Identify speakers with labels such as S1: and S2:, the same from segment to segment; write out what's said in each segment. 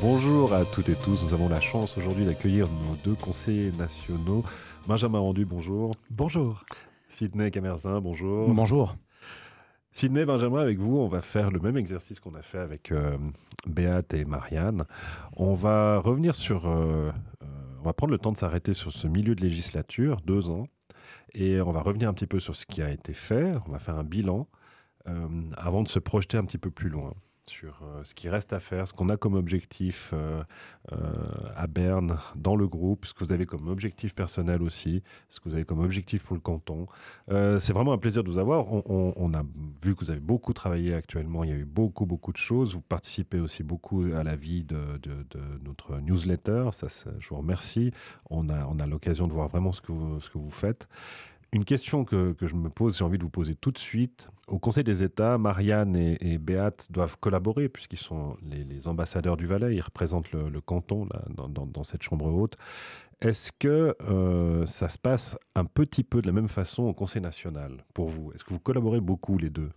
S1: bonjour à toutes et tous. Nous avons la chance aujourd'hui d'accueillir nos deux conseillers nationaux. Benjamin Rendu, bonjour.
S2: Bonjour.
S1: Sidney Camerzin, bonjour.
S3: Bonjour.
S1: Sidney, Benjamin, avec vous, on va faire le même exercice qu'on a fait avec euh, Béate et Marianne. On va revenir sur... Euh, euh, on va prendre le temps de s'arrêter sur ce milieu de législature, deux ans, et on va revenir un petit peu sur ce qui a été fait. On va faire un bilan avant de se projeter un petit peu plus loin sur euh, ce qui reste à faire, ce qu'on a comme objectif euh, euh, à Berne, dans le groupe, ce que vous avez comme objectif personnel aussi, ce que vous avez comme objectif pour le canton. c'est vraiment un plaisir de vous avoir. On, a vu que vous avez beaucoup travaillé actuellement, il y a eu beaucoup, beaucoup de choses. Vous participez aussi beaucoup à la vie de, notre newsletter, ça, je vous remercie. On a, on a l'occasion de voir vraiment ce que vous faites. Une question que, je me pose, j'ai envie de vous poser tout de suite. Au Conseil des États, Marianne et, et doivent collaborer puisqu'ils sont les, ambassadeurs du Valais, ils représentent le, canton dans, cette chambre haute. Est-ce que euh, ça se passe un petit peu de la même façon au Conseil national pour vous? Est-ce que vous collaborez beaucoup les deux?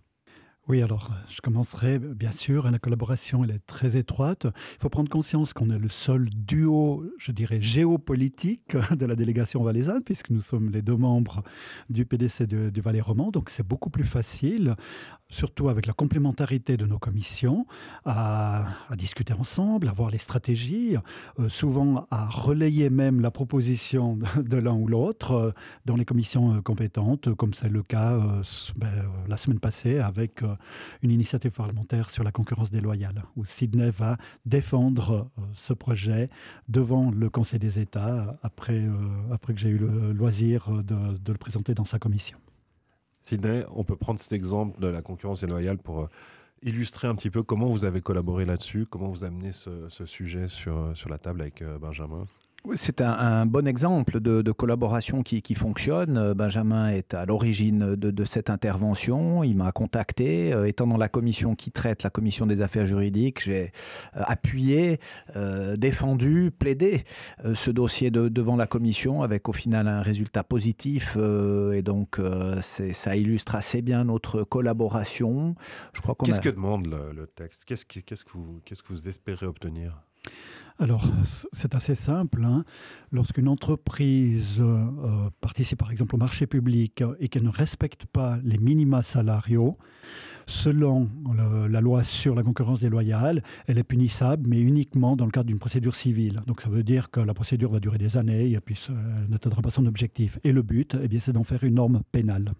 S2: Oui, alors je commencerai, bien sûr, la collaboration elle est très étroite. Il faut prendre conscience qu'on est le seul duo, je dirais, géopolitique de la délégation valaisanne, puisque nous sommes les deux membres du PDC du Valais roman, donc c'est beaucoup plus facile, surtout avec la complémentarité de nos commissions, à, discuter ensemble, à voir les stratégies, euh, souvent à relayer même la proposition de, l'un ou l'autre euh, dans les commissions euh, compétentes, comme c'est le cas ben, la semaine passée avec une initiative parlementaire sur la concurrence déloyale, où Sydney va défendre ce projet devant le Conseil des États après, après que j'ai eu le loisir de, le présenter dans sa commission.
S1: On peut prendre cet exemple de la concurrence déloyale pour euh, illustrer un petit peu comment vous avez collaboré là-dessus, comment vous amenez ce, ce sujet sur, sur la table avec Benjamin?
S3: C'est un, bon exemple de, collaboration qui, fonctionne. Euh, Benjamin est à l'origine de, cette intervention. Il m'a contacté. Euh, étant dans la commission qui traite la commission des affaires juridiques, j'ai euh, appuyé, défendu, plaidé ce dossier devant la commission avec au final un résultat positif. et donc, ça illustre assez bien notre collaboration.
S1: Qu'est-ce que demande le, texte? Qu'est-ce que vous espérez obtenir?
S2: Alors, c'est assez simple. Hein. Lorsqu'une entreprise euh, participe par exemple au marché public et qu'elle ne respecte pas les minima salariaux, selon la loi sur la concurrence déloyale, elle est punissable, mais uniquement dans le cadre d'une procédure civile. Donc ça veut dire que la procédure va durer des années et puis elle n'atteindra pas son objectif. Et le but, eh bien, c'est d'en faire une norme pénale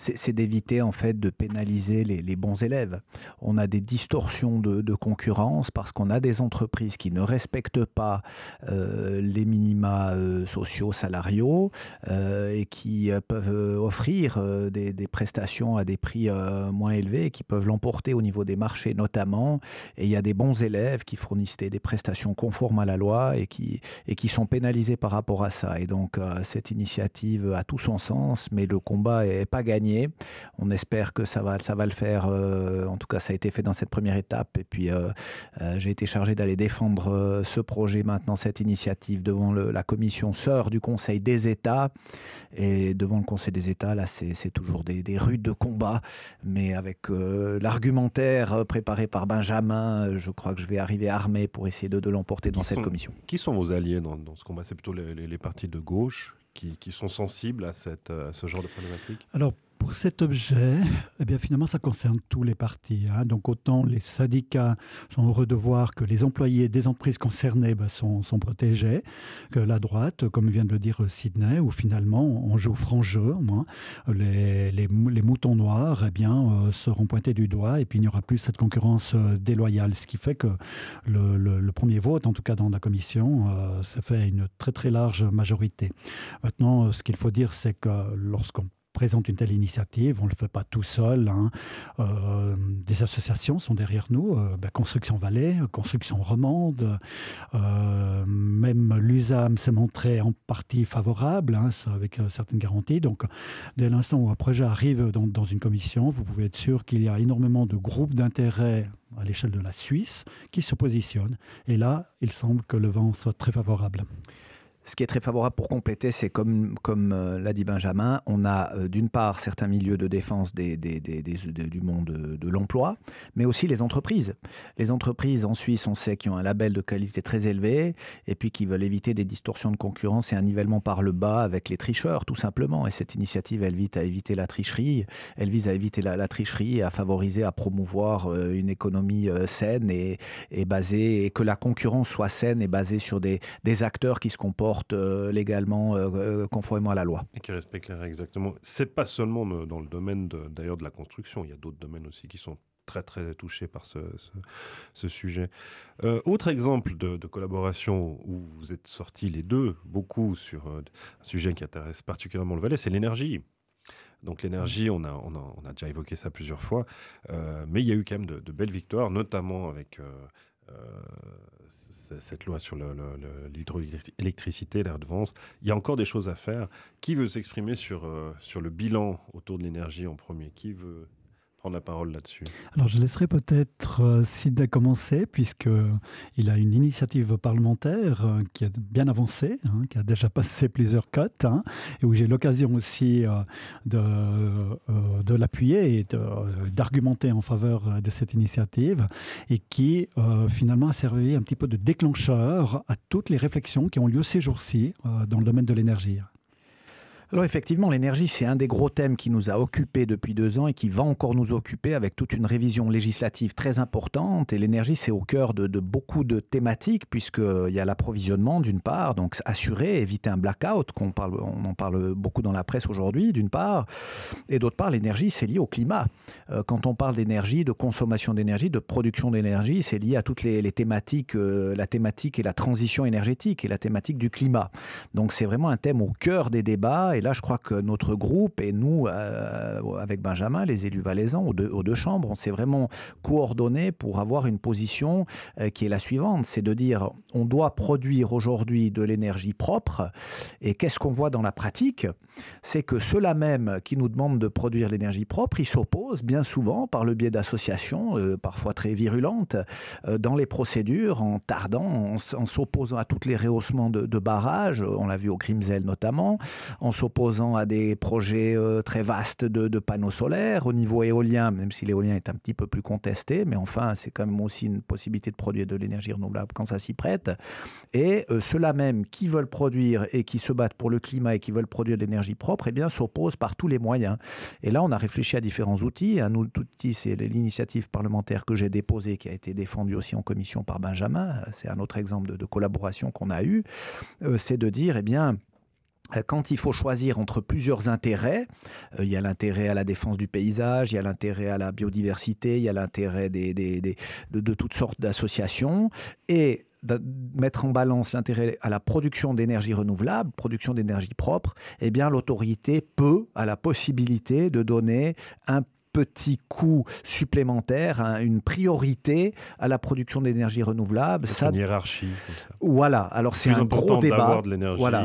S3: c'est d'éviter en fait de pénaliser les, bons élèves. On a des distorsions de, concurrence parce qu'on a des entreprises qui ne respectent pas euh, les minima euh, sociaux salariaux euh, et qui peuvent offrir des, prestations à des prix moins élevés et qui peuvent l'emporter au niveau des marchés notamment. Et il y a des bons élèves qui fournissent des, prestations conformes à la loi et qui, et qui sont pénalisés par rapport à ça. Et donc cette initiative a tout son sens, mais le combat est pas gagné on espère que ça va, ça va le faire. Euh, en tout cas, ça a été fait dans cette première étape. Et puis, euh, euh, j'ai été chargé d'aller défendre ce projet maintenant, cette initiative devant la commission sœur du Conseil des États. Et devant le Conseil des États, là, c'est toujours des, des rudes de combat, mais avec l'argumentaire préparé par Benjamin, je crois que je vais arriver armé pour essayer de, l'emporter dans cette commission.
S1: Qui sont vos alliés dans, ce combat? C'est plutôt les, les, partis de gauche qui, sont sensibles à, cette, à ce genre de problématique?
S2: Alors, pour cet objet, eh bien finalement, ça concerne tous les partis. Hein. Donc autant les syndicats sont heureux de voir que les employés des entreprises concernées ben, sont, sont, protégés, que la droite, comme vient de le dire Sydney, où finalement on joue franc jeu, moins, les, les, moutons noirs eh bien, euh, seront pointés du doigt et puis il n'y aura plus cette concurrence euh, déloyale. Ce qui fait que le, premier vote, en tout cas dans la commission, euh, ça fait une très très large majorité. Maintenant, ce qu'il faut dire, c'est que lorsqu'on présente une telle initiative, on ne le fait pas tout seul. Hein. Euh, des associations sont derrière nous, euh, ben, Construction Valais, Construction Romande, euh, même l'USAM s'est montré en partie favorable, hein, avec certaines garanties. Donc, dès l'instant où un projet arrive dans, dans une commission, vous pouvez être sûr qu'il y a énormément de groupes d'intérêt à l'échelle de la Suisse qui se positionnent. Et là, il semble que le vent soit très favorable.
S3: Ce qui est très favorable pour compléter, c'est comme, comme euh, l'a dit Benjamin, on a euh, d'une part certains milieux de défense du monde de, l'emploi, mais aussi les entreprises. Les entreprises en Suisse, on sait, qui ont un label de qualité très élevé et puis qui veulent éviter des distorsions de concurrence et un nivellement par le bas avec les tricheurs, tout simplement. Et cette initiative, elle vise à éviter la tricherie, elle vise à éviter la, tricherie à favoriser, à promouvoir euh, une économie saine et, basée, et que la concurrence soit saine et basée sur des acteurs qui se comportent euh, légalement, euh, euh, conformément à la loi.
S1: Et qui respectent les règles, exactement. C'est pas seulement dans le domaine d'ailleurs de, la construction, il y a d'autres domaines aussi qui sont très très touchés par ce, sujet. autre exemple de, collaboration où vous êtes sortis les deux beaucoup sur un sujet qui intéresse particulièrement le Valais, c'est l'énergie. Donc l'énergie, on a, déjà évoqué ça plusieurs fois, mais il y a eu quand même de, belles victoires, notamment avec cette loi sur l'hydroélectricité, l'air de vence. Il y a encore des choses à faire. Qui veut s'exprimer sur, euh, sur le bilan autour de l'énergie en premier? Qui veut prendre la parole là-dessus
S2: Alors je laisserai peut-être euh, Sida commencer, puisqu'il a une initiative parlementaire euh, qui est bien avancée, hein, qui a déjà passé plusieurs cotes, hein, et où j'ai l'occasion aussi euh, de l'appuyer et d'argumenter en faveur de cette initiative, et qui finalement a servi un petit peu de déclencheur à toutes les réflexions qui ont lieu ces jours-ci dans le domaine de l'énergie.
S3: Alors effectivement, l'énergie, c'est un des gros thèmes qui nous a occupés depuis deux ans et qui va encore nous occuper avec toute une révision législative très importante. Et l'énergie, c'est au cœur de, beaucoup de thématiques, puisqu'il y a l'approvisionnement d'une part, donc assurer, éviter un blackout, qu'on parle, on en parle beaucoup dans la presse aujourd'hui, d'une part. Et d'autre part, l'énergie, c'est lié au climat. Euh, quand on parle d'énergie, de consommation d'énergie, de production d'énergie, c'est lié à toutes les, thématiques, euh, la thématique et la transition énergétique et la thématique du climat. Donc c'est vraiment un thème au cœur des débats. Là, je crois que notre groupe et nous, euh, avec Benjamin, les élus valaisans, aux deux, chambres, on s'est vraiment coordonnés pour avoir une position euh, qui est la suivante. C'est de dire, on doit produire aujourd'hui de l'énergie propre. Et qu'est-ce qu'on voit dans la pratique? C'est que ceux-là même qui nous demandent de produire l'énergie propre, ils s'opposent bien souvent par le biais d'associations, euh, parfois très virulentes, dans les procédures, en tardant, en, s'opposant à tous les rehaussements de, de barrages. On l'a vu au Grimsel notamment, en s'opposant opposant à des projets euh, très vastes de, panneaux solaires. Au niveau éolien, même si l'éolien est un petit peu plus contesté, mais enfin, c'est quand même aussi une possibilité de produire de l'énergie renouvelable quand ça s'y prête. Et euh, ceux-là même qui veulent produire et qui se battent pour le climat et qui veulent produire de l'énergie propre, eh bien, s'opposent par tous les moyens. Et là, on a réfléchi à différents outils. Un outil, c'est l'initiative parlementaire que j'ai déposée, qui a été défendue aussi en commission par Benjamin. C'est un autre exemple de, collaboration qu'on a eu. Euh, c'est de dire, eh bien, quand il faut choisir entre plusieurs intérêts, euh, il y a l'intérêt à la défense du paysage, il y a l'intérêt à la biodiversité, il y a l'intérêt de, toutes sortes d'associations, et de mettre en balance l'intérêt à la production d'énergie renouvelable, production d'énergie propre, eh bien l'autorité peut, a la possibilité de donner un petit coût supplémentaire, hein, une priorité à la production d'énergie renouvelable.
S1: Ça, une hiérarchie.
S3: Voilà. Alors c'est un gros débat.
S1: De voilà.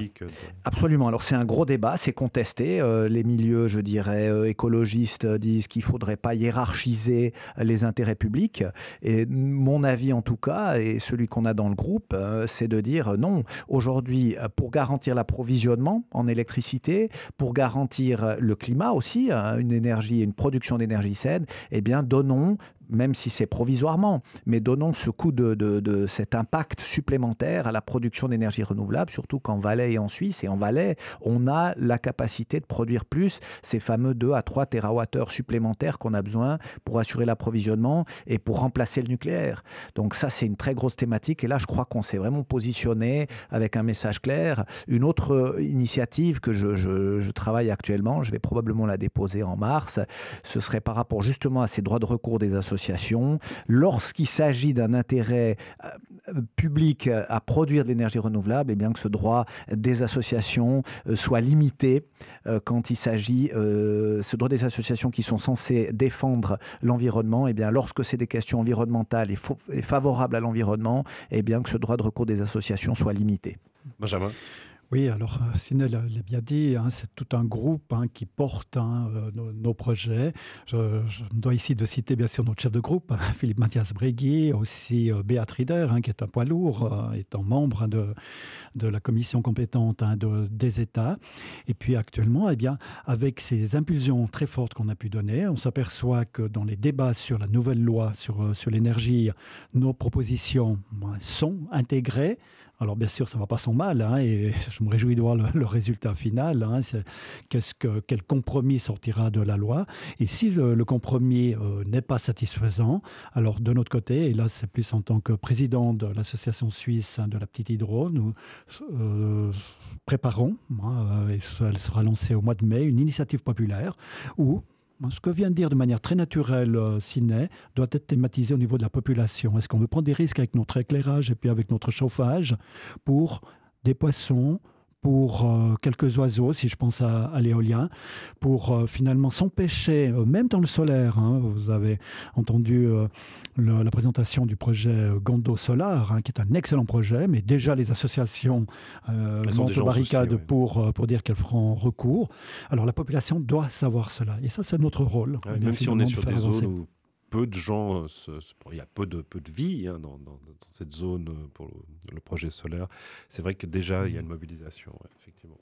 S3: Absolument. Alors c'est un gros débat, c'est contesté. Euh, les milieux, je dirais, euh, écologistes disent qu'il faudrait pas hiérarchiser les intérêts publics. Et mon avis, en tout cas, et celui qu'on a dans le groupe, euh, c'est de dire non. Aujourd'hui, pour garantir l'approvisionnement en électricité, pour garantir le climat aussi, hein, une énergie, une production d'énergie saine, eh bien, donnons même si c'est provisoirement, mais donnons ce coup de, de, cet impact supplémentaire à la production d'énergie renouvelable, surtout qu'en Valais et en Suisse, et en Valais, on a la capacité de produire plus ces fameux 2 à 3 TWh supplémentaires qu'on a besoin pour assurer l'approvisionnement et pour remplacer le nucléaire. Donc ça, c'est une très grosse thématique, et là, je crois qu'on s'est vraiment positionné avec un message clair. Une autre initiative que je, je travaille actuellement, je vais probablement la déposer en mars, ce serait par rapport justement à ces droits de recours des associations lorsqu'il s'agit d'un intérêt euh, public à produire de l'énergie renouvelable, et eh bien que ce droit des associations euh, soit limité euh, quand il s'agit, ce droit des associations qui sont censées défendre l'environnement, et eh bien lorsque c'est des questions environnementales et, favorables à l'environnement, et eh bien que ce droit de recours des associations soit limité.
S1: Benjamin
S2: Oui, alors Sinel l'a bien dit, hein, c'est tout un groupe hein, qui porte hein, nos, projets. Je, dois ici de citer bien sûr notre chef de groupe, Philippe Mathias Brégui, aussi Béat Rieder, qui est un poids lourd, étant membre de, la commission compétente de, des États. Et puis actuellement, eh bien, avec ces impulsions très fortes qu'on a pu donner, on s'aperçoit que dans les débats sur la nouvelle loi sur, l'énergie, nos propositions sont intégrées alors bien sûr, ça ne va pas sans mal, hein, et je me réjouis de voir le, résultat final. Hein, quel compromis sortira de la loi Et si le, compromis euh, n'est pas satisfaisant, alors de notre côté, et là c'est plus en tant que président de l'association suisse hein, de la petite hydro, nous euh, préparons, et elle sera lancée au mois de mai, une initiative populaire où ce que vient de dire de manière très naturelle euh, Ciné doit être thématisé au niveau de la population. Est-ce qu'on veut prendre des risques avec notre éclairage et puis avec notre chauffage pour des poissons, pour euh, quelques oiseaux, si je pense à, l'éolien, pour euh, finalement s'empêcher, euh, même dans le solaire, hein, vous avez entendu la présentation du projet Gondo Solar, hein, qui est un excellent projet, mais déjà les associations montent aux barricades pour, pour dire qu'elles feront recours. Alors la population doit savoir cela, et ça c'est notre rôle.
S1: même si on est sur des zones où peu de gens, euh, il y a peu de, peu de vie hein, dans, cette zone euh, pour le, projet solaire. C'est vrai que déjà, il y a une mobilisation, effectivement.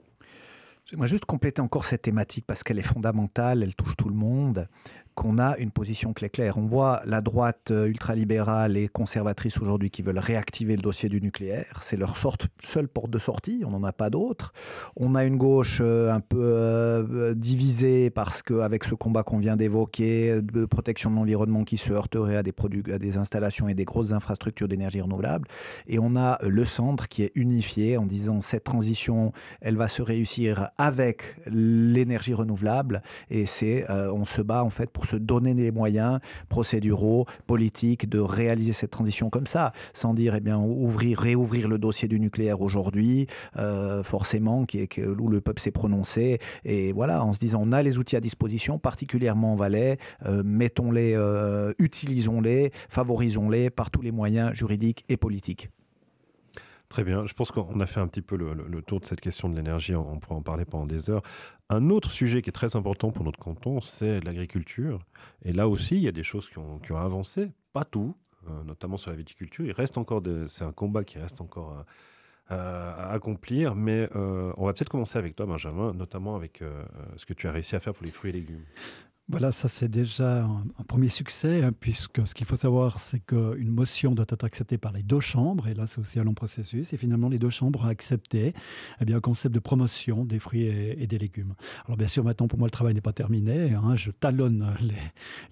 S3: J'aimerais juste compléter encore cette thématique parce qu'elle est fondamentale, elle touche tout le monde qu'on a une position claire. On voit la droite euh, ultralibérale et conservatrice aujourd'hui qui veulent réactiver le dossier du nucléaire. C'est leur seule porte de sortie, on n'en a pas d'autre. On a une gauche euh, un peu euh, divisée parce qu'avec ce combat qu'on vient d'évoquer, de protection de l'environnement qui se heurterait à des, à des installations et des grosses infrastructures d'énergie renouvelable. Et on a le centre qui est unifié en disant cette transition, elle va se réussir avec l'énergie renouvelable. Et on se bat en fait pour se donner les moyens procéduraux, politiques de réaliser cette transition comme ça, sans dire, eh bien, ouvrir, réouvrir le dossier du nucléaire aujourd'hui, euh, forcément, où le peuple s'est prononcé. Et voilà, en se disant, on a les outils à disposition, particulièrement en Valais, euh, mettons-les, euh, utilisons-les, favorisons-les par tous les moyens juridiques et politiques.
S1: Très bien. Je pense qu'on a fait un petit peu le, tour de cette question de l'énergie. On, pourrait en parler pendant des heures. Un autre sujet qui est très important pour notre canton, c'est l'agriculture. Et là aussi, il y a des choses qui ont, avancé. Pas tout, euh, notamment sur la viticulture. Il reste encore, c'est un combat qui reste encore à, accomplir. Mais euh, on va peut-être commencer avec toi, Benjamin, notamment avec euh, ce que tu as réussi à faire pour les fruits et légumes.
S2: Voilà, ça c'est déjà un, premier succès, hein, puisque ce qu'il faut savoir, c'est qu'une motion doit être acceptée par les deux chambres, et là c'est aussi un long processus, et finalement les deux chambres ont accepté eh bien, un concept de promotion des fruits et, des légumes. Alors bien sûr, maintenant pour moi le travail n'est pas terminé, hein, je talonne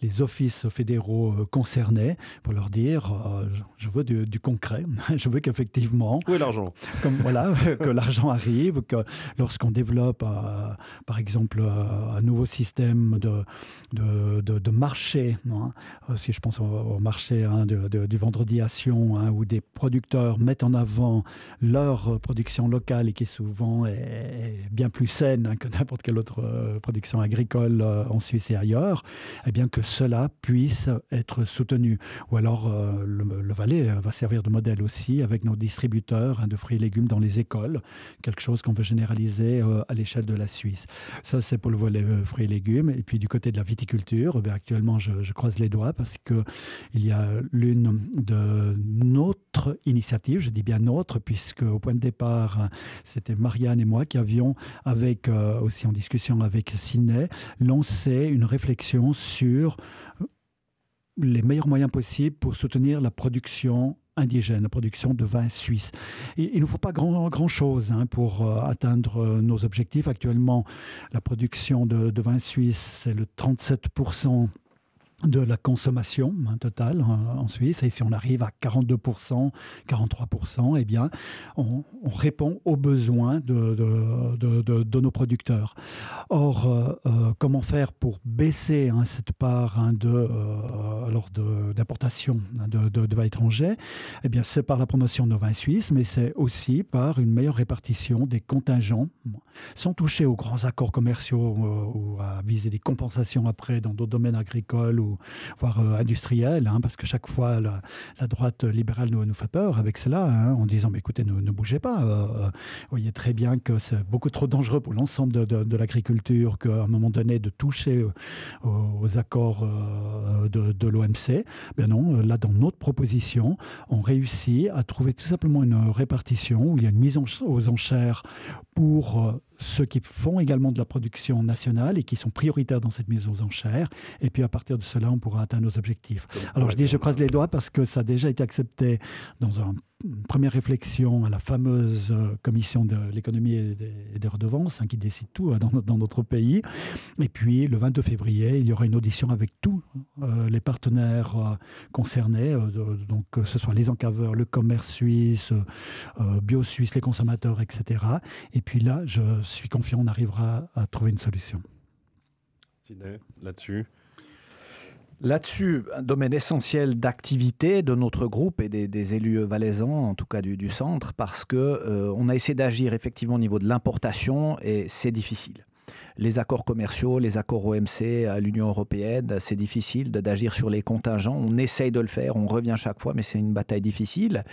S2: les, offices fédéraux euh, concernés pour leur dire, euh, je veux du, concret, je veux qu'effectivement...
S1: Où est l'argent?
S2: Voilà, que l'argent arrive, que lorsqu'on développe euh, par exemple un nouveau système de de, de, marché, hein. euh, si je pense au, marché hein, du vendredi à Sion, hein, où des producteurs mettent en avant leur production locale et qui souvent est, bien plus saine que n'importe quelle autre euh, production agricole euh, en Suisse et ailleurs, eh bien que cela puisse être soutenu. Ou alors le, Valais va servir de modèle aussi avec nos distributeurs de fruits et légumes dans les écoles, quelque chose qu'on veut généraliser à l'échelle de la Suisse. Ça, c'est pour le volet fruits et légumes. Et puis du côté de la viticulture, ben, actuellement, je, croise les doigts parce qu'il y a l'une de notre initiative, je dis bien notre, puisque au point de départ, c'était Marianne et moi qui avions, avec euh, aussi en discussion avec Sidney, lancé une réflexion sur les meilleurs moyens possibles pour soutenir la production indigène, la production de vin suisse. il ne faut pas grand, grand chose hein, pour euh, atteindre euh, nos objectifs. Actuellement, la production de, de vin suisse, c'est le 37% de la consommation hein, totale hein, en Suisse. Et si on arrive à 42%, 43%, eh bien, on, répond aux besoins de, de, nos producteurs. Or, euh, euh, comment faire pour baisser hein, cette part de, euh, d'importation de, vin étranger Eh bien, c'est par la promotion de nos vins suisses, mais c'est aussi par une meilleure répartition des contingents, sans toucher aux grands accords commerciaux ou à viser des compensations après dans d'autres domaines agricoles ou voire industrielle, hein, parce que chaque fois la, droite libérale nous, fait peur avec cela, hein, en disant mais écoutez, ne, bougez pas. vous voyez très bien que c'est beaucoup trop dangereux pour l'ensemble de, l'agriculture qu'à un moment donné de toucher aux, accords de, de l'OMC. Ben non, là dans notre proposition, on réussit à trouver tout simplement une répartition où il y a une mise aux enchères pour euh, ceux qui font également de la production nationale et qui sont prioritaires dans cette mise aux enchères. Et puis à partir de cela, on pourra atteindre nos objectifs. Alors je dis, je croise les doigts parce que ça a déjà été accepté dans un une première réflexion à la fameuse euh, commission de l'économie et, des redevances, hein, qui décide tout euh, dans, notre pays. Et puis, le 22 février, il y aura une audition avec tous euh, les partenaires concernés, donc que ce soit les encaveurs, le commerce suisse, Bio Suisse, les consommateurs, etc. Et puis là, je suis confiant, on arrivera à trouver une solution.
S1: Là-dessus
S3: Là-dessus, un domaine essentiel d'activité de notre groupe et des, élus valaisans, en tout cas du, centre, parce que euh, on a essayé d'agir effectivement au niveau de l'importation et c'est difficile les accords commerciaux, les accords OMC à l'Union européenne, c'est difficile d'agir sur les contingents. On essaye de le faire, on revient chaque fois, mais c'est une bataille difficile.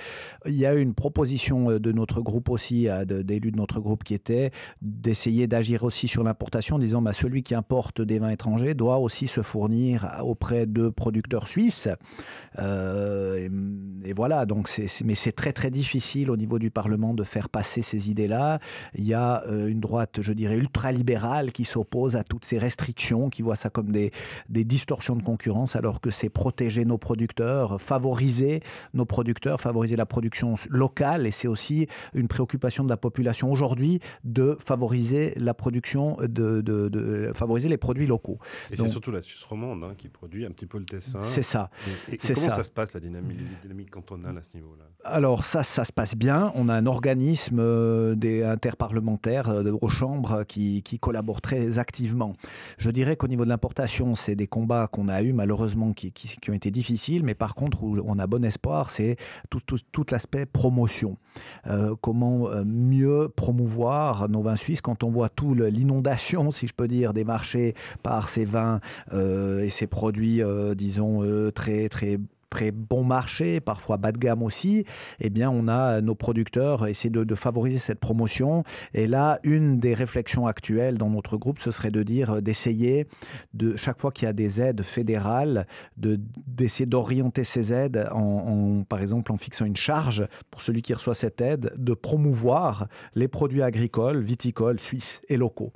S3: Il y a une proposition euh, de notre groupe aussi, d'élus de notre groupe qui était d'essayer d'agir aussi sur l'importation, disant bah, celui qui importe des vins étrangers doit aussi se fournir auprès de producteurs suisses. Euh, et, voilà, donc mais c'est très très difficile au niveau du Parlement de faire passer ces idées-là. Il y a euh, une droite, je dirais, ultra-libérale qui s'oppose à toutes ces restrictions, qui voit ça comme des, des distorsions de concurrence, alors que c'est protéger nos producteurs, favoriser nos producteurs, favoriser la production locale. Et c'est aussi une préoccupation de la population aujourd'hui de favoriser la production, de, de, favoriser les produits locaux.
S1: Et c'est surtout la Suisse romande hein, qui produit un petit peu le Tessin.
S3: C'est ça.
S1: Et, comment ça. se passe, la dynamique, dynamique cantonale à ce niveau-là?
S3: Alors ça, ça se passe bien. On a un organisme euh, des interparlementaires euh, de aux chambres qui, qui collabore très activement. Je dirais qu'au niveau de l'importation, c'est des combats qu'on a eus malheureusement qui, ont été difficiles, mais par contre où on a bon espoir, c'est tout, tout, l'aspect promotion. Euh, comment euh, mieux promouvoir nos vins suisses quand on voit tout l'inondation, si je peux dire, des marchés par ces vins euh, et ces produits, disons, très, très très bon marché, parfois bas de gamme aussi, eh bien, on a nos producteurs essayer de, favoriser cette promotion. Et là, une des réflexions actuelles dans notre groupe, ce serait de dire, euh, d'essayer, de chaque fois qu'il y a des aides fédérales, de, d'essayer d'orienter ces aides, en, par exemple, en fixant une charge pour celui qui reçoit cette aide, de promouvoir les produits agricoles, viticoles, suisses et locaux.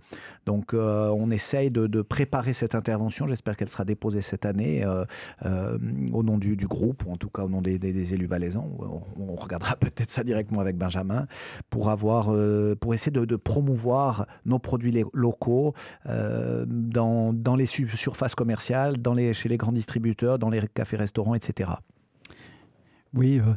S3: Donc, euh, on essaye de, préparer cette intervention. J'espère qu'elle sera déposée cette année euh, au nom du du groupe, ou en tout cas au nom des, élus valaisans. On, regardera peut-être ça directement avec Benjamin, pour, avoir, euh, pour essayer de, promouvoir nos produits locaux euh, dans, dans, les surfaces commerciales, dans les, chez les grands distributeurs, dans les cafés-restaurants, etc.
S2: Oui, euh,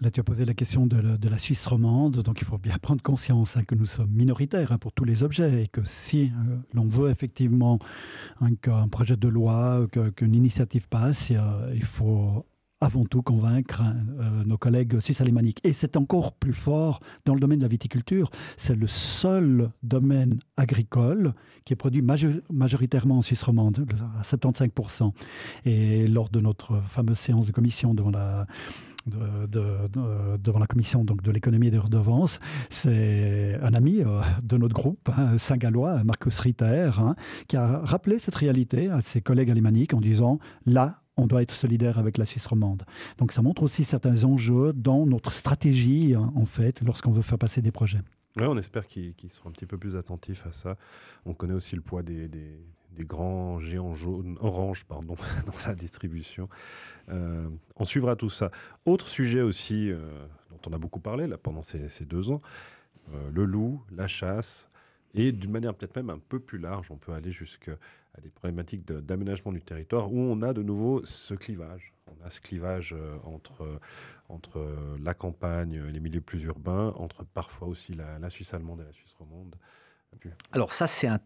S2: là tu as posé la question de la, Suisse romande, donc il faut bien prendre conscience hein, que nous sommes minoritaires hein, pour tous les objets et que si l'on veut effectivement qu'un projet de loi, qu'une initiative passe, il faut avant tout convaincre hein, euh, nos collègues suisses alémaniques. Et c'est encore plus fort dans le domaine de la viticulture. C'est le seul domaine agricole qui est produit majoritairement en Suisse romande, à 75%. Et lors de notre fameuse séance de commission devant la, devant la commission donc, de l'économie et des redevances. C'est un ami euh, de notre groupe, hein, Saint-Gallois, Marcus Ritter, hein, qui a rappelé cette réalité à ses collègues alémaniques en disant là, on doit être solidaire avec la Suisse romande. Donc ça montre aussi certains enjeux dans notre stratégie, hein, en fait, lorsqu'on veut faire passer des projets.
S1: Oui, on espère qu'ils seront un petit peu plus attentifs à ça. On connaît aussi le poids des, grands géants jaunes, orange pardon, dans la distribution. Euh, on suivra tout ça. Autre sujet aussi euh, dont on a beaucoup parlé là, pendant ces, deux ans, euh, le loup, la chasse, et d'une manière peut-être même un peu plus large, on peut aller jusqu'à des problématiques d'aménagement du territoire où on a de nouveau ce clivage. On a ce clivage entre, entre la campagne, les milieux plus urbains, entre parfois aussi la, Suisse allemande et la Suisse romande.
S3: Alors ça, c'est un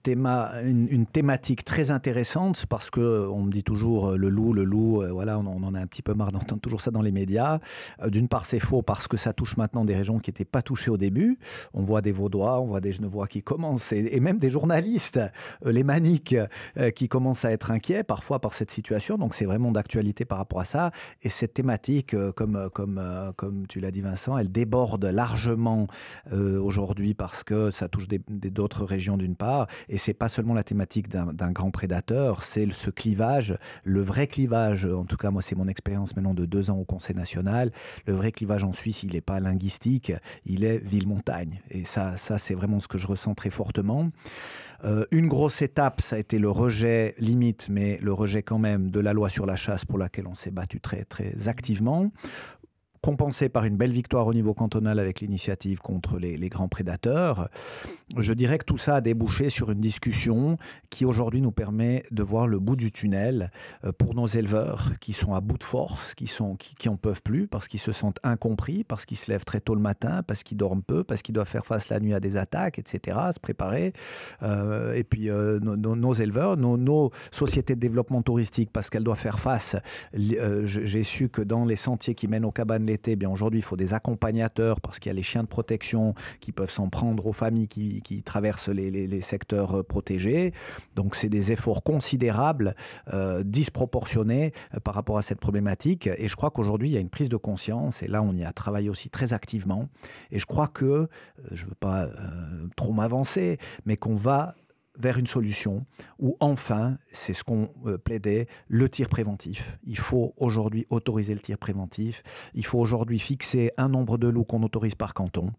S3: une, thématique très intéressante parce que on me dit toujours euh, le loup, le loup, euh, voilà, on, en a un petit peu marre d'entendre toujours ça dans les médias. Euh, d'une part, c'est faux parce que ça touche maintenant des régions qui n'étaient pas touchées au début. On voit des Vaudois, on voit des Genevois qui commencent, et, même des journalistes, les maniques, qui commencent à être inquiets parfois par cette situation. Donc c'est vraiment d'actualité par rapport à ça. Et cette thématique, comme, comme, comme tu l'as dit Vincent, elle déborde largement aujourd'hui parce que ça touche d'autres région d'une part, et c'est pas seulement la thématique d'un grand prédateur, c'est ce clivage, le vrai clivage, en tout cas moi c'est mon expérience maintenant de deux ans au Conseil national, le vrai clivage en Suisse il n'est pas linguistique, il est ville-montagne, et ça, ça c'est vraiment ce que je ressens très fortement. Euh, une grosse étape, ça a été le rejet limite, mais le rejet quand même de la loi sur la chasse pour laquelle on s'est battu très très activement compensé par une belle victoire au niveau cantonal avec l'initiative contre les, grands prédateurs. Je dirais que tout ça a débouché sur une discussion qui aujourd'hui nous permet de voir le bout du tunnel euh, pour nos éleveurs qui sont à bout de force, qui sont qui, en peuvent plus parce qu'ils se sentent incompris, parce qu'ils se lèvent très tôt le matin, parce qu'ils dorment peu, parce qu'ils doivent faire face la nuit à des attaques, etc., se préparer. Euh, et puis euh, nos, éleveurs, nos, sociétés de développement touristique, parce qu'elles doivent faire face. J'ai su que dans les sentiers qui mènent aux cabanes l'été, bien aujourd'hui, il faut des accompagnateurs parce qu'il y a les chiens de protection qui peuvent s'en prendre aux familles qui, traversent les, secteurs euh, protégés. Donc, c'est des efforts considérables, euh, disproportionnés euh, par rapport à cette problématique. Et je crois qu'aujourd'hui, il y a une prise de conscience. Et là, on y a travaillé aussi très activement. Et je crois que, je ne veux pas trop m'avancer, mais qu'on va vers une solution où enfin, c'est ce qu'on euh, plaidait, le tir préventif. Il faut aujourd'hui autoriser le tir préventif. Il faut aujourd'hui fixer un nombre de loups qu'on autorise par canton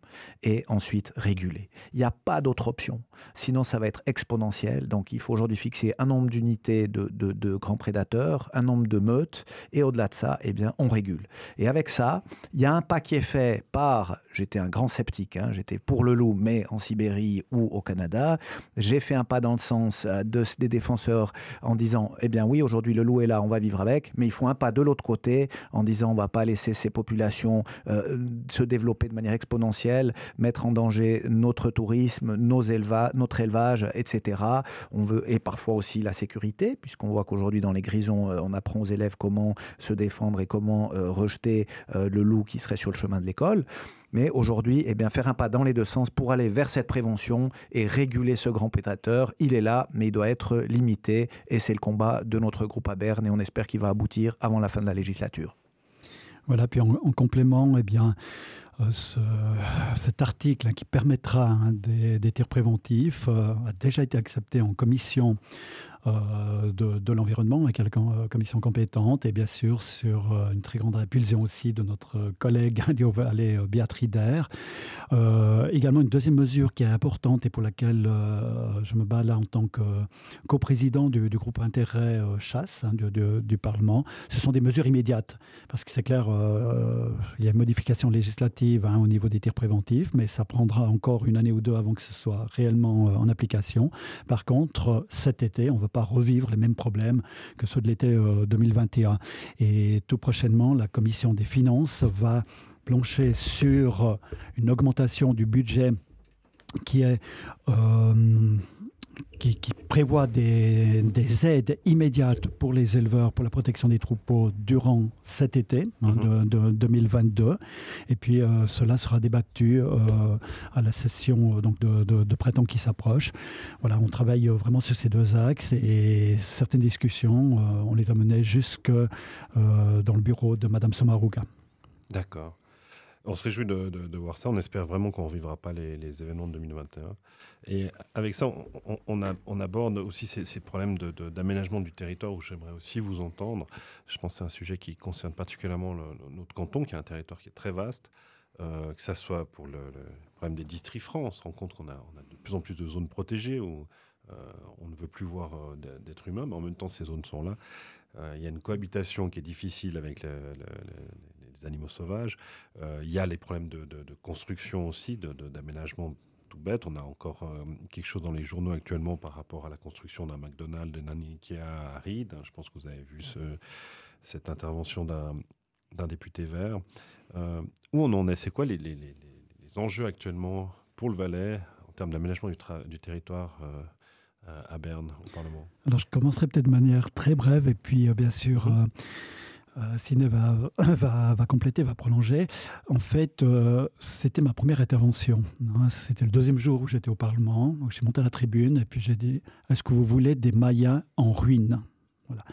S3: et ensuite réguler. Il n'y a pas d'autre option. Sinon, ça va être exponentiel. Donc, il faut aujourd'hui fixer un nombre d'unités de, grands prédateurs, un nombre de meutes et au-delà de ça, eh bien, on régule. Et avec ça, il y a un pas qui est fait par, j'étais un grand sceptique, hein, j'étais pour le loup, mais en Sibérie ou au Canada. J'ai fait un pas dans le sens euh, de, des défenseurs en disant, eh bien oui, aujourd'hui le loup est là, on va vivre avec, mais il faut un pas de l'autre côté en disant, on va pas laisser ces populations euh, se développer de manière exponentielle, mettre en danger notre tourisme, nos éleva notre élevage, etc. On veut, et parfois aussi la sécurité, puisqu'on voit qu'aujourd'hui dans les grisons, euh, on apprend aux élèves comment se défendre et comment rejeter le loup qui serait sur le chemin de l'école. Mais aujourd'hui, eh bien, faire un pas dans les deux sens pour aller vers cette prévention et réguler ce grand prédateur, il est là, mais il doit être limité. Et c'est le combat de notre groupe à Berne et on espère qu'il va aboutir avant la fin de la législature.
S2: Voilà, puis en, complément, eh bien, euh, cet article hein, qui permettra hein, des, tirs préventifs euh, a déjà été accepté en commission euh, de, l'environnement avec la euh, commission compétente et bien sûr sur euh, une très grande impulsion aussi de notre collègue Vallée Béatrider. également une deuxième mesure qui est importante et pour laquelle je me bats là en tant que coprésident du, groupe intérêt chasse hein, du, Parlement, ce sont des mesures immédiates parce que c'est clair, il y a une modification législative hein, au niveau des tirs préventifs, mais ça prendra encore une année ou deux avant que ce soit réellement en application. Par contre, cet été, on va pas revivre les mêmes problèmes que ceux de l'été 2021. Euh, Et tout prochainement, la commission des finances va plancher sur euh, une augmentation du budget qui est euh, qui, prévoit des, aides immédiates pour les éleveurs pour la protection des troupeaux durant cet été hein, mhm. de, 2022. Et puis euh, cela sera débattu euh, à la session euh, donc de, printemps qui s'approche. Voilà, on travaille vraiment sur ces deux axes et certaines discussions, on les a menées jusque dans le bureau de Madame Somaruga.
S1: D'accord. On se réjouit de, voir ça. On espère vraiment qu'on ne revivra pas les, événements de 2021. Et avec ça, on, aborde aussi ces, problèmes d'aménagement du territoire où j'aimerais aussi vous entendre. Je pense que c'est un sujet qui concerne particulièrement notre canton, qui est un territoire qui est très vaste. Euh, que ça soit pour le, problème des districts francs, on se rend compte qu'on a, de plus en plus de zones protégées où euh, on ne veut plus voir euh, d'êtres humains, mais en même temps ces zones sont là. Il y a une cohabitation qui est difficile avec le, animaux sauvages. Euh, il y a les problèmes de, construction aussi, d'aménagement tout bête. On a encore euh, quelque chose dans les journaux actuellement par rapport à la construction d'un McDonald's, d'un Ikea à Reed. Je pense que vous avez vu cette intervention d'un député vert. Euh, où on en est? C'est quoi les, les, enjeux actuellement pour le Valais termes d'aménagement du, territoire à Berne, au Parlement?
S2: Alors, je commencerai peut-être de manière très brève, et puis, bien sûr, mhm. Ciné va, va, va, compléter, va prolonger. En fait, c'était ma première intervention. Hein. C'était le deuxième jour où j'étais au Parlement. Je suis monté à la tribune et puis j'ai dit Est-ce que vous voulez des Mayas en ruine? Voilà.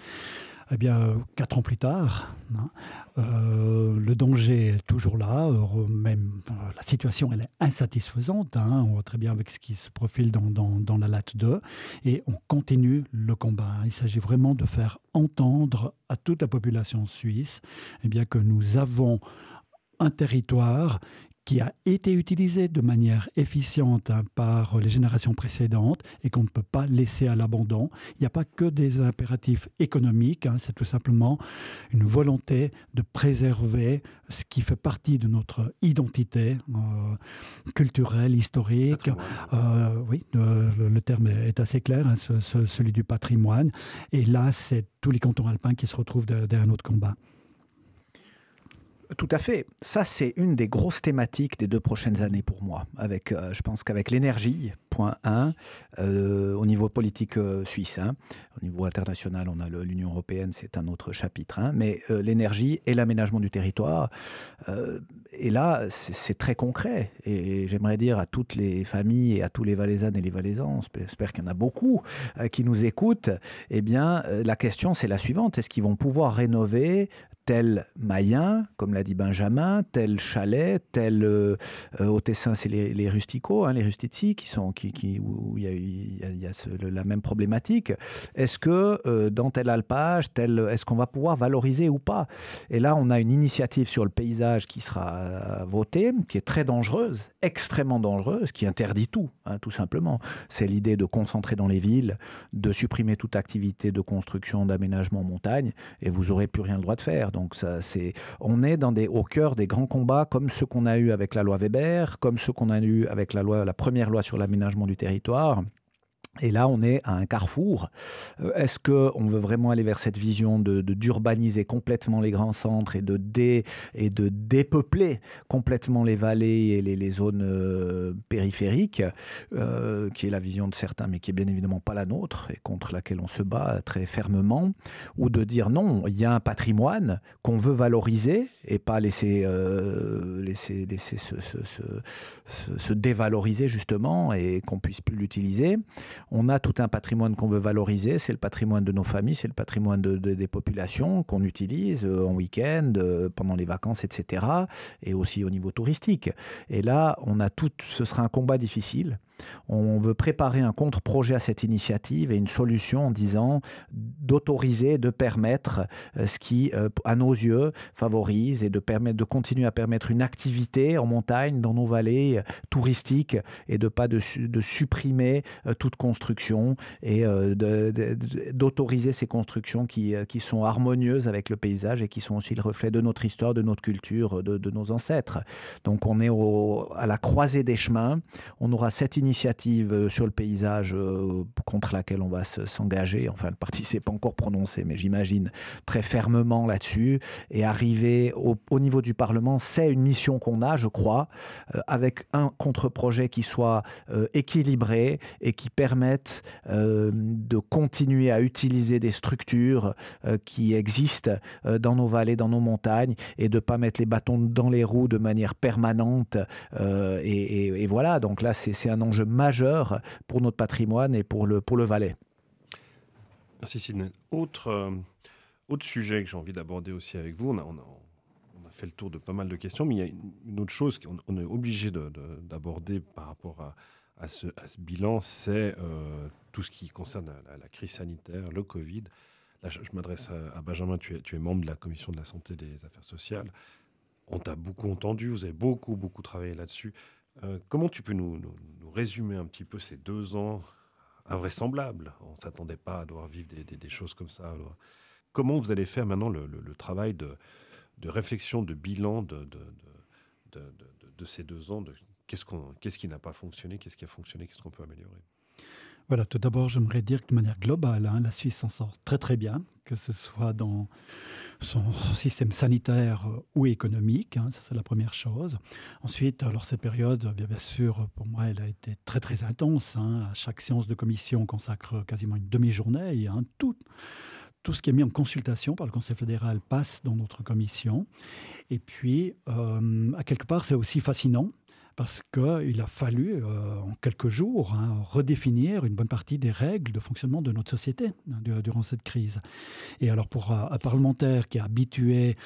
S2: Eh bien, quatre ans plus tard, hein, euh, le danger est toujours là. même euh, la situation elle est insatisfaisante. Hein, on voit très bien avec ce qui se profile dans, dans, la latte 2. Et on continue le combat. Il s'agit vraiment de faire entendre à toute la population suisse eh bien, que nous avons un territoire qui a été utilisé de manière efficiente hein, par les générations précédentes et qu'on ne peut pas laisser à l'abandon. Il n'y a pas que des impératifs économiques, hein, c'est tout simplement une volonté de préserver ce qui fait partie de notre identité euh, culturelle, historique. Euh, oui, le, terme est assez clair, hein, celui du patrimoine. Et là, c'est tous les cantons alpins qui se retrouvent derrière notre combat.
S3: Tout à fait. Ça, c'est une des grosses thématiques des deux prochaines années pour moi. Avec, euh, je pense qu'avec l'énergie, point 1, euh, au niveau politique euh, suisse, hein. au niveau international, on a l'Union européenne, c'est un autre chapitre, hein. mais l'énergie et l'aménagement du territoire, et là, c'est très concret. Et, j'aimerais dire à toutes les familles et à tous les Valaisannes et les Valaisans, j'espère qu'il y en a beaucoup qui nous écoutent, eh bien, la question, c'est la suivante. Est-ce qu'ils vont pouvoir rénover tel Mayen, comme l'a dit Benjamin, tel Chalet, tel euh, euh, au Tessin, c'est les, les rusticots, hein, les rustici, qui sont, qui, qui, où il y a, la même problématique. Est-ce que euh, dans tel alpage, tel, est-ce qu'on va pouvoir valoriser ou pas? Et là, on a une initiative sur le paysage qui sera votée, qui est très dangereuse, extrêmement dangereuse, qui interdit tout, hein, tout simplement. C'est l'idée de concentrer dans les villes, de supprimer toute activité de construction, d'aménagement en montagne, et vous n'aurez plus rien le droit de faire. C'est, on est dans des, au cœur des grands combats comme ceux qu'on a eu avec la loi Weber, comme ceux qu'on a eu avec la loi, la première loi sur l'aménagement du territoire. Et là, on est à un carrefour. Euh, est-ce qu'on veut vraiment aller vers cette vision de, d'urbaniser complètement les grands centres et de, dé, et de dépeupler complètement les vallées et les, zones euh, périphériques, euh, qui est la vision de certains, mais qui est bien évidemment pas la nôtre et contre laquelle on se bat très fermement, ou de dire non, il y a un patrimoine qu'on veut valoriser et pas laisser, laisser, laisser se, se, dévaloriser justement et qu'on puisse plus l'utiliser. On a tout un patrimoine qu'on veut valoriser, c'est le patrimoine de nos familles, c'est le patrimoine des populations qu'on utilise euh, en week-end, euh, pendant les vacances, etc. Et aussi au niveau touristique. Et là, on a tout, ce sera un combat difficile on veut préparer un contre-projet à cette initiative et une solution en disant d'autoriser, de permettre euh, ce qui, euh, à nos yeux, favorise et de permettre de continuer à permettre une activité en montagne, dans nos vallées euh, touristiques et de pas de, supprimer toute construction et d'autoriser ces constructions qui, qui sont harmonieuses avec le paysage et qui sont aussi le reflet de notre histoire, de notre culture, de, nos ancêtres. Donc on est à la croisée des chemins. On aura cette initiative initiative euh, sur le paysage euh, contre laquelle on va s'engager. Enfin, le parti s'est pas encore prononcé, mais j'imagine très fermement là-dessus. Et arriver au, niveau du Parlement, c'est une mission qu'on a, je crois, euh, avec un contre-projet qui soit équilibré et qui permette de continuer à utiliser des structures qui existent dans nos vallées, dans nos montagnes, et de pas mettre les bâtons dans les roues de manière permanente. et, et voilà, donc là, c'est un enjeu majeur pour notre patrimoine et pour le, pour le Valais.
S1: Merci Sidney. Autre, euh, autre sujet que j'ai envie d'aborder aussi avec vous, on a, on, a, fait le tour de pas mal de questions, mais il y a une, autre chose qu'on est obligé d'aborder par rapport à, à, ce, à, ce, bilan, c'est euh, tout ce qui concerne la, crise sanitaire, le Covid. Là, je, m'adresse à, Benjamin, tu es, tu es membre de la commission de la santé et des affaires sociales. On t'a beaucoup entendu, vous avez beaucoup, beaucoup travaillé là-dessus. Euh, comment tu peux nous, résumer un petit peu ces deux ans invraisemblables? On ne s'attendait pas à devoir vivre des, choses comme ça. comment vous allez faire maintenant le, travail de, réflexion, de bilan de, de, ces deux ans Qu'est-ce qui n'a pas fonctionné Qu'est-ce qui a fonctionné Qu'est-ce qu'on peut améliorer?
S2: Voilà, tout d'abord, j'aimerais dire que de manière globale, hein, la Suisse s'en sort très très bien, que ce soit dans son système sanitaire ou économique. Hein, ça, c'est la première chose. Ensuite, alors cette période, bien, sûr, pour moi, elle a été très, très intense. Hein. chaque séance de commission consacre quasiment une demi-journée. Tout, tout ce qui est mis en consultation par le Conseil fédéral passe dans notre commission. Et puis, euh, à quelque part, c'est aussi fascinant parce qu'il a fallu, euh, en quelques jours, hein, redéfinir une bonne partie des règles de fonctionnement de notre société hein, durant cette crise. Et alors pour un, parlementaire qui est habitué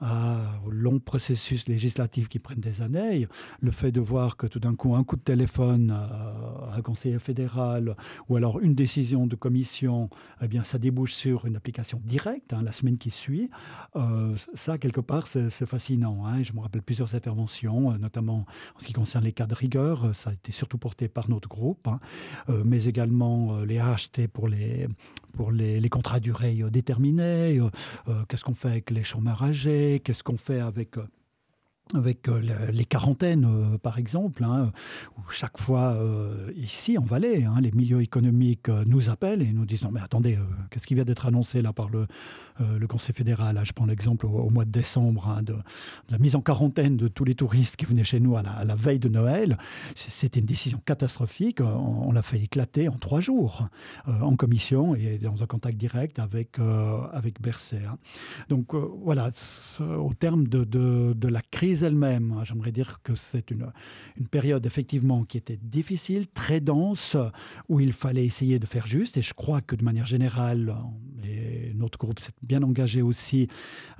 S2: à, longs processus législatifs qui prennent des années, le fait de voir que tout d'un coup, un coup de téléphone à un conseiller fédéral ou alors une décision de commission, eh bien, ça débouche sur une application directe hein, la semaine qui suit, euh, ça, quelque part, c'est fascinant. Je me rappelle plusieurs interventions, euh, notamment en ce qui concerne les cas de rigueur, euh, ça a été surtout porté par notre groupe, hein, euh, mais également euh, les AHT pour les, pour les, les contrats durée déterminés. Qu'est-ce qu'on fait avec les chômeurs âgés Qu'est-ce qu'on fait avec avec euh, les quarantaines, euh, par exemple, hein, où chaque fois, euh, ici en Valais, hein, les milieux économiques nous appellent et nous disent mais attendez, qu'est-ce qui vient d'être annoncé là par le, Conseil fédéral? Je prends l'exemple au, mois de décembre hein, de, la mise en quarantaine de tous les touristes qui venaient chez nous à la, veille de Noël. C'était une décision catastrophique. On, l'a fait éclater en trois jours en commission et dans un contact direct avec, avec. Donc voilà, au terme de, de la crise elle-même. J'aimerais dire que c'est une, une période effectivement qui était difficile, très dense, où il fallait essayer de faire juste. Et je crois que de manière générale, et notre groupe s'est bien engagé aussi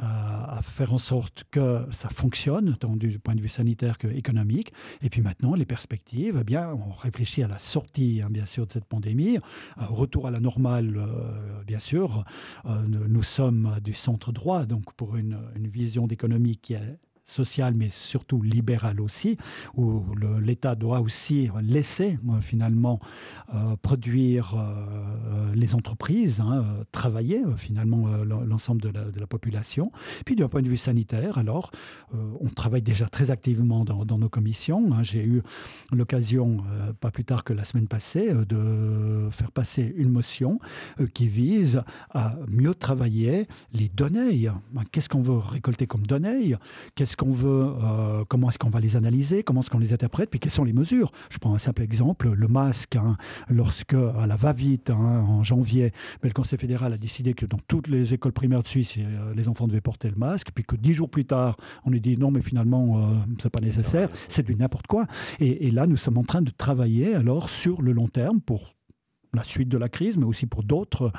S2: euh, à faire en sorte que ça fonctionne, tant du point de vue sanitaire qu'économique. Et puis maintenant, les perspectives, eh bien, on réfléchit à la sortie, hein, bien sûr, de cette pandémie, retour à la normale, euh, bien sûr. Euh, nous sommes du centre droit, donc pour une vision d'économie qui est social mais surtout libéral aussi, où l'État doit aussi laisser euh, finalement euh, produire euh, les entreprises, hein, travailler finalement l'ensemble de, la, population. Puis d'un point de vue sanitaire, alors, on travaille déjà très activement dans, nos commissions. Hein. J'ai eu l'occasion, pas plus tard que la semaine passée, de faire passer une motion qui vise à mieux travailler les données. Qu'est-ce qu'on veut récolter comme données? Qu'on veut, euh, comment est-ce qu'on va les analyser, comment est-ce qu'on les interprète, puis quelles sont les mesures. Je prends un simple exemple, le masque, hein, lorsque à la va-vite hein, en janvier, mais le Conseil fédéral a décidé que dans toutes les écoles primaires de Suisse, euh, les enfants devaient porter le masque, puis que dix jours plus tard, on a dit non, mais finalement, euh, c'est pas nécessaire, c'est du n'importe quoi. Et, et là, nous sommes en train de travailler alors sur le long terme pour la suite de la crise, mais aussi pour d'autres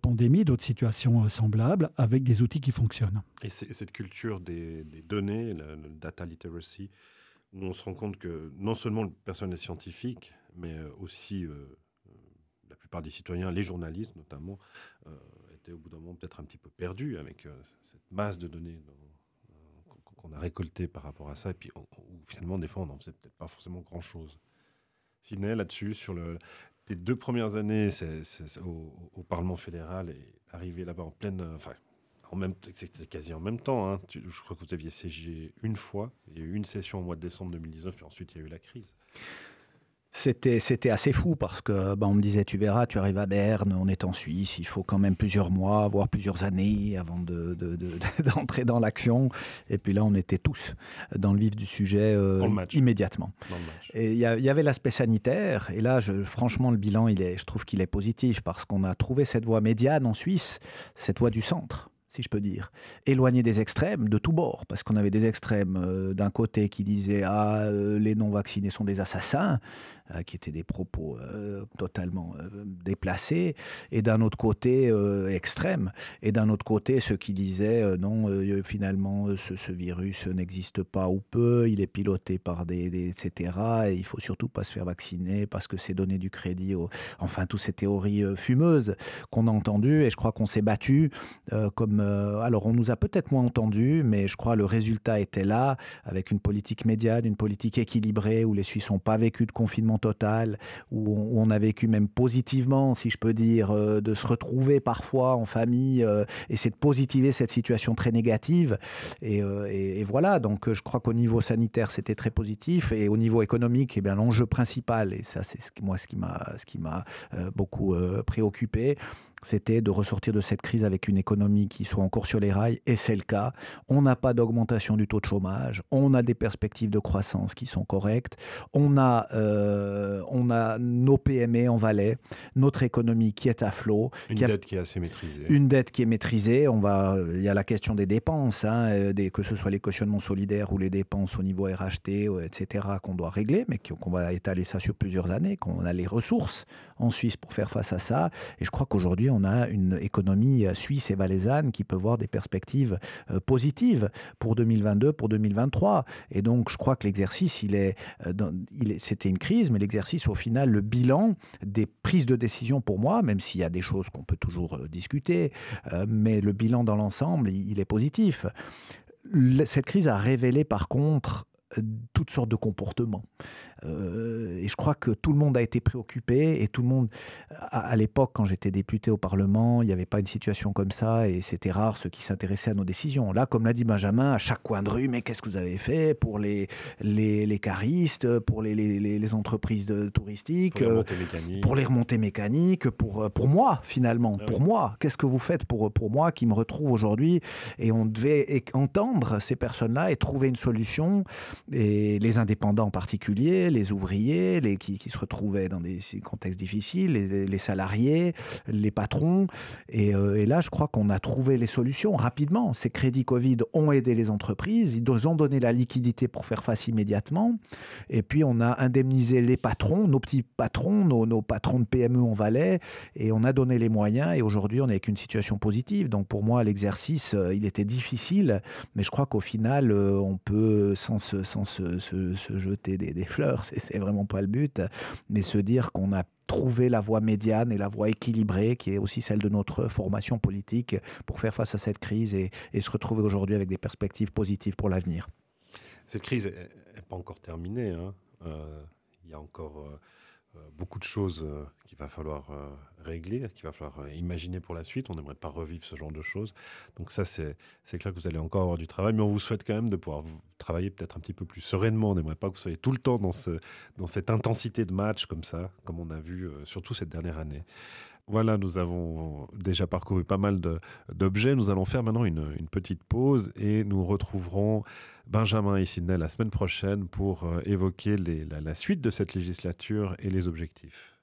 S2: pandémies, d'autres situations euh, semblables, avec des outils qui fonctionnent.
S1: Et cette culture des, données, le, data literacy, où on se rend compte que non seulement le personnel scientifique, mais euh, aussi euh, la plupart des citoyens, les journalistes notamment, étaient au bout d'un moment peut-être un petit peu perdus avec cette masse de données qu'on a récoltées par rapport à ça, et puis finalement, des fois, on n'en faisait peut-être pas forcément grand-chose. Siné, là-dessus, sur le, tes deux premières années au, Parlement fédéral et arrivé là-bas en pleine. Enfin, en même, c'était quasi en même temps. Hein. je crois que vous aviez siégé une fois. Il y a eu une session au mois de décembre 2019, puis ensuite il y a eu la crise.
S3: C'était, c'était assez fou parce que bah, on me disait tu verras tu arrives à Berne on est en Suisse il faut quand même plusieurs mois voire plusieurs années avant de, d'entrer dans l'action. Et puis là on était tous dans le vif du sujet euh, immédiatement. Et il y, avait l'aspect sanitaire. Et là je, franchement le bilan il est je trouve qu'il est positif parce qu'on a trouvé cette voie médiane en Suisse cette voie du centre si je peux dire, éloigné des extrêmes de tous bords, parce qu'on avait des extrêmes euh, d'un côté qui disaient ah euh, les non vaccinés sont des assassins, qui étaient des propos euh, totalement euh, déplacés, et d'un autre côté extrême, et d'un autre côté ceux qui disaient non, finalement ce, virus n'existe pas ou peu, il est piloté par des, etc. Et il faut surtout pas se faire vacciner parce que c'est donner du crédit, enfin toutes ces théories fumeuses qu'on a entendues, et je crois qu'on s'est battu comme alors on nous a peut-être moins entendu, mais je crois le résultat était là avec une politique médiane, une politique équilibrée où les Suisses n'ont pas vécu de confinement total, où on, a vécu même positivement, si je peux dire, euh, de se retrouver parfois en famille, euh, et c'est de positiver cette situation très négative. Euh, et, voilà, donc je crois qu'au niveau sanitaire, c'était très positif, et au niveau économique, eh bien l'enjeu principal, et ça c'est ce, moi ce qui m'a beaucoup préoccupé, c'était de ressortir de cette crise avec une économie qui soit encore sur les rails, et c'est le cas. On n'a pas d'augmentation du taux de chômage, on a des perspectives de croissance qui sont correctes, on a, euh, on a nos PME en Valais, notre économie qui est à flot.
S1: Une dette qui est assez maîtrisée.
S3: Une dette qui est maîtrisée. On va, il y a la question des dépenses, hein, euh, des, que ce soit les cautionnements solidaires ou les dépenses au niveau RHT, etc., qu'on doit régler, mais qu'on va étaler ça sur plusieurs années, qu'on a les ressources en Suisse pour faire face à ça. Et je crois qu'aujourd'hui, on a une économie euh, suisse et valaisanne qui peut voir des perspectives euh, positives pour 2022, pour 2023. Et donc, je crois que l'exercice, euh, il est, c'était une crise, mais l'exercice, au final, le bilan des prises de décision pour moi, même s'il y a des choses qu'on peut toujours discuter, mais le bilan dans l'ensemble, il est positif. Cette crise a révélé par contre toutes sortes de comportements. Euh, et je crois que tout le monde a été préoccupé et tout le monde, à, l'époque, quand j'étais député au Parlement, il n'y avait pas une situation comme ça et c'était rare ceux qui s'intéressaient à nos décisions. Là, comme l'a dit Benjamin, à chaque coin de rue, mais qu'est-ce que vous avez fait pour les, les, les caristes, pour les, les, les entreprises de, touristiques, pour les remontées mécaniques, pour, euh, pour moi, finalement, ah pour moi. Qu'est-ce que vous faites pour, pour moi qui me retrouve aujourd'hui? Et on devait entendre ces personnes-là et trouver une solution, et les indépendants en particulier les ouvriers, les, qui, se retrouvaient dans des contextes difficiles, les, salariés, les patrons. Euh, et, là, je crois qu'on a trouvé les solutions rapidement. Ces crédits Covid ont aidé les entreprises, ils ont donné la liquidité pour faire face immédiatement. Et puis, on a indemnisé les patrons, nos petits patrons, nos, patrons de PME en Valais, et on a donné les moyens. Et aujourd'hui, on est avec une situation positive. Donc, pour moi, l'exercice, euh, il était difficile, mais je crois qu'au final, euh, on peut, sans se, sans se, jeter des fleurs, c'est vraiment pas le but, mais se dire qu'on a trouvé la voie médiane et la voie équilibrée, qui est aussi celle de notre formation politique, pour faire face à cette crise et, se retrouver aujourd'hui avec des perspectives positives pour l'avenir.
S1: Cette crise n'est pas encore terminée. Hein. Euh, il y a encore euh, beaucoup de choses euh, qu'il va falloir euh, régler, qu'il va falloir imaginer pour la suite. On n'aimerait pas revivre ce genre de choses. Donc ça, c'est clair que vous allez encore avoir du travail, mais on vous souhaite quand même de pouvoir travailler peut-être un petit peu plus sereinement. On n'aimerait pas que vous soyez tout le temps dans, ce, dans cette intensité de match comme ça, comme on a vu surtout cette dernière année. Voilà, nous avons déjà parcouru pas mal d'objets. Nous allons faire maintenant une, petite pause et nous retrouverons Benjamin et Sidney la semaine prochaine pour euh, évoquer la suite de cette législature et les objectifs.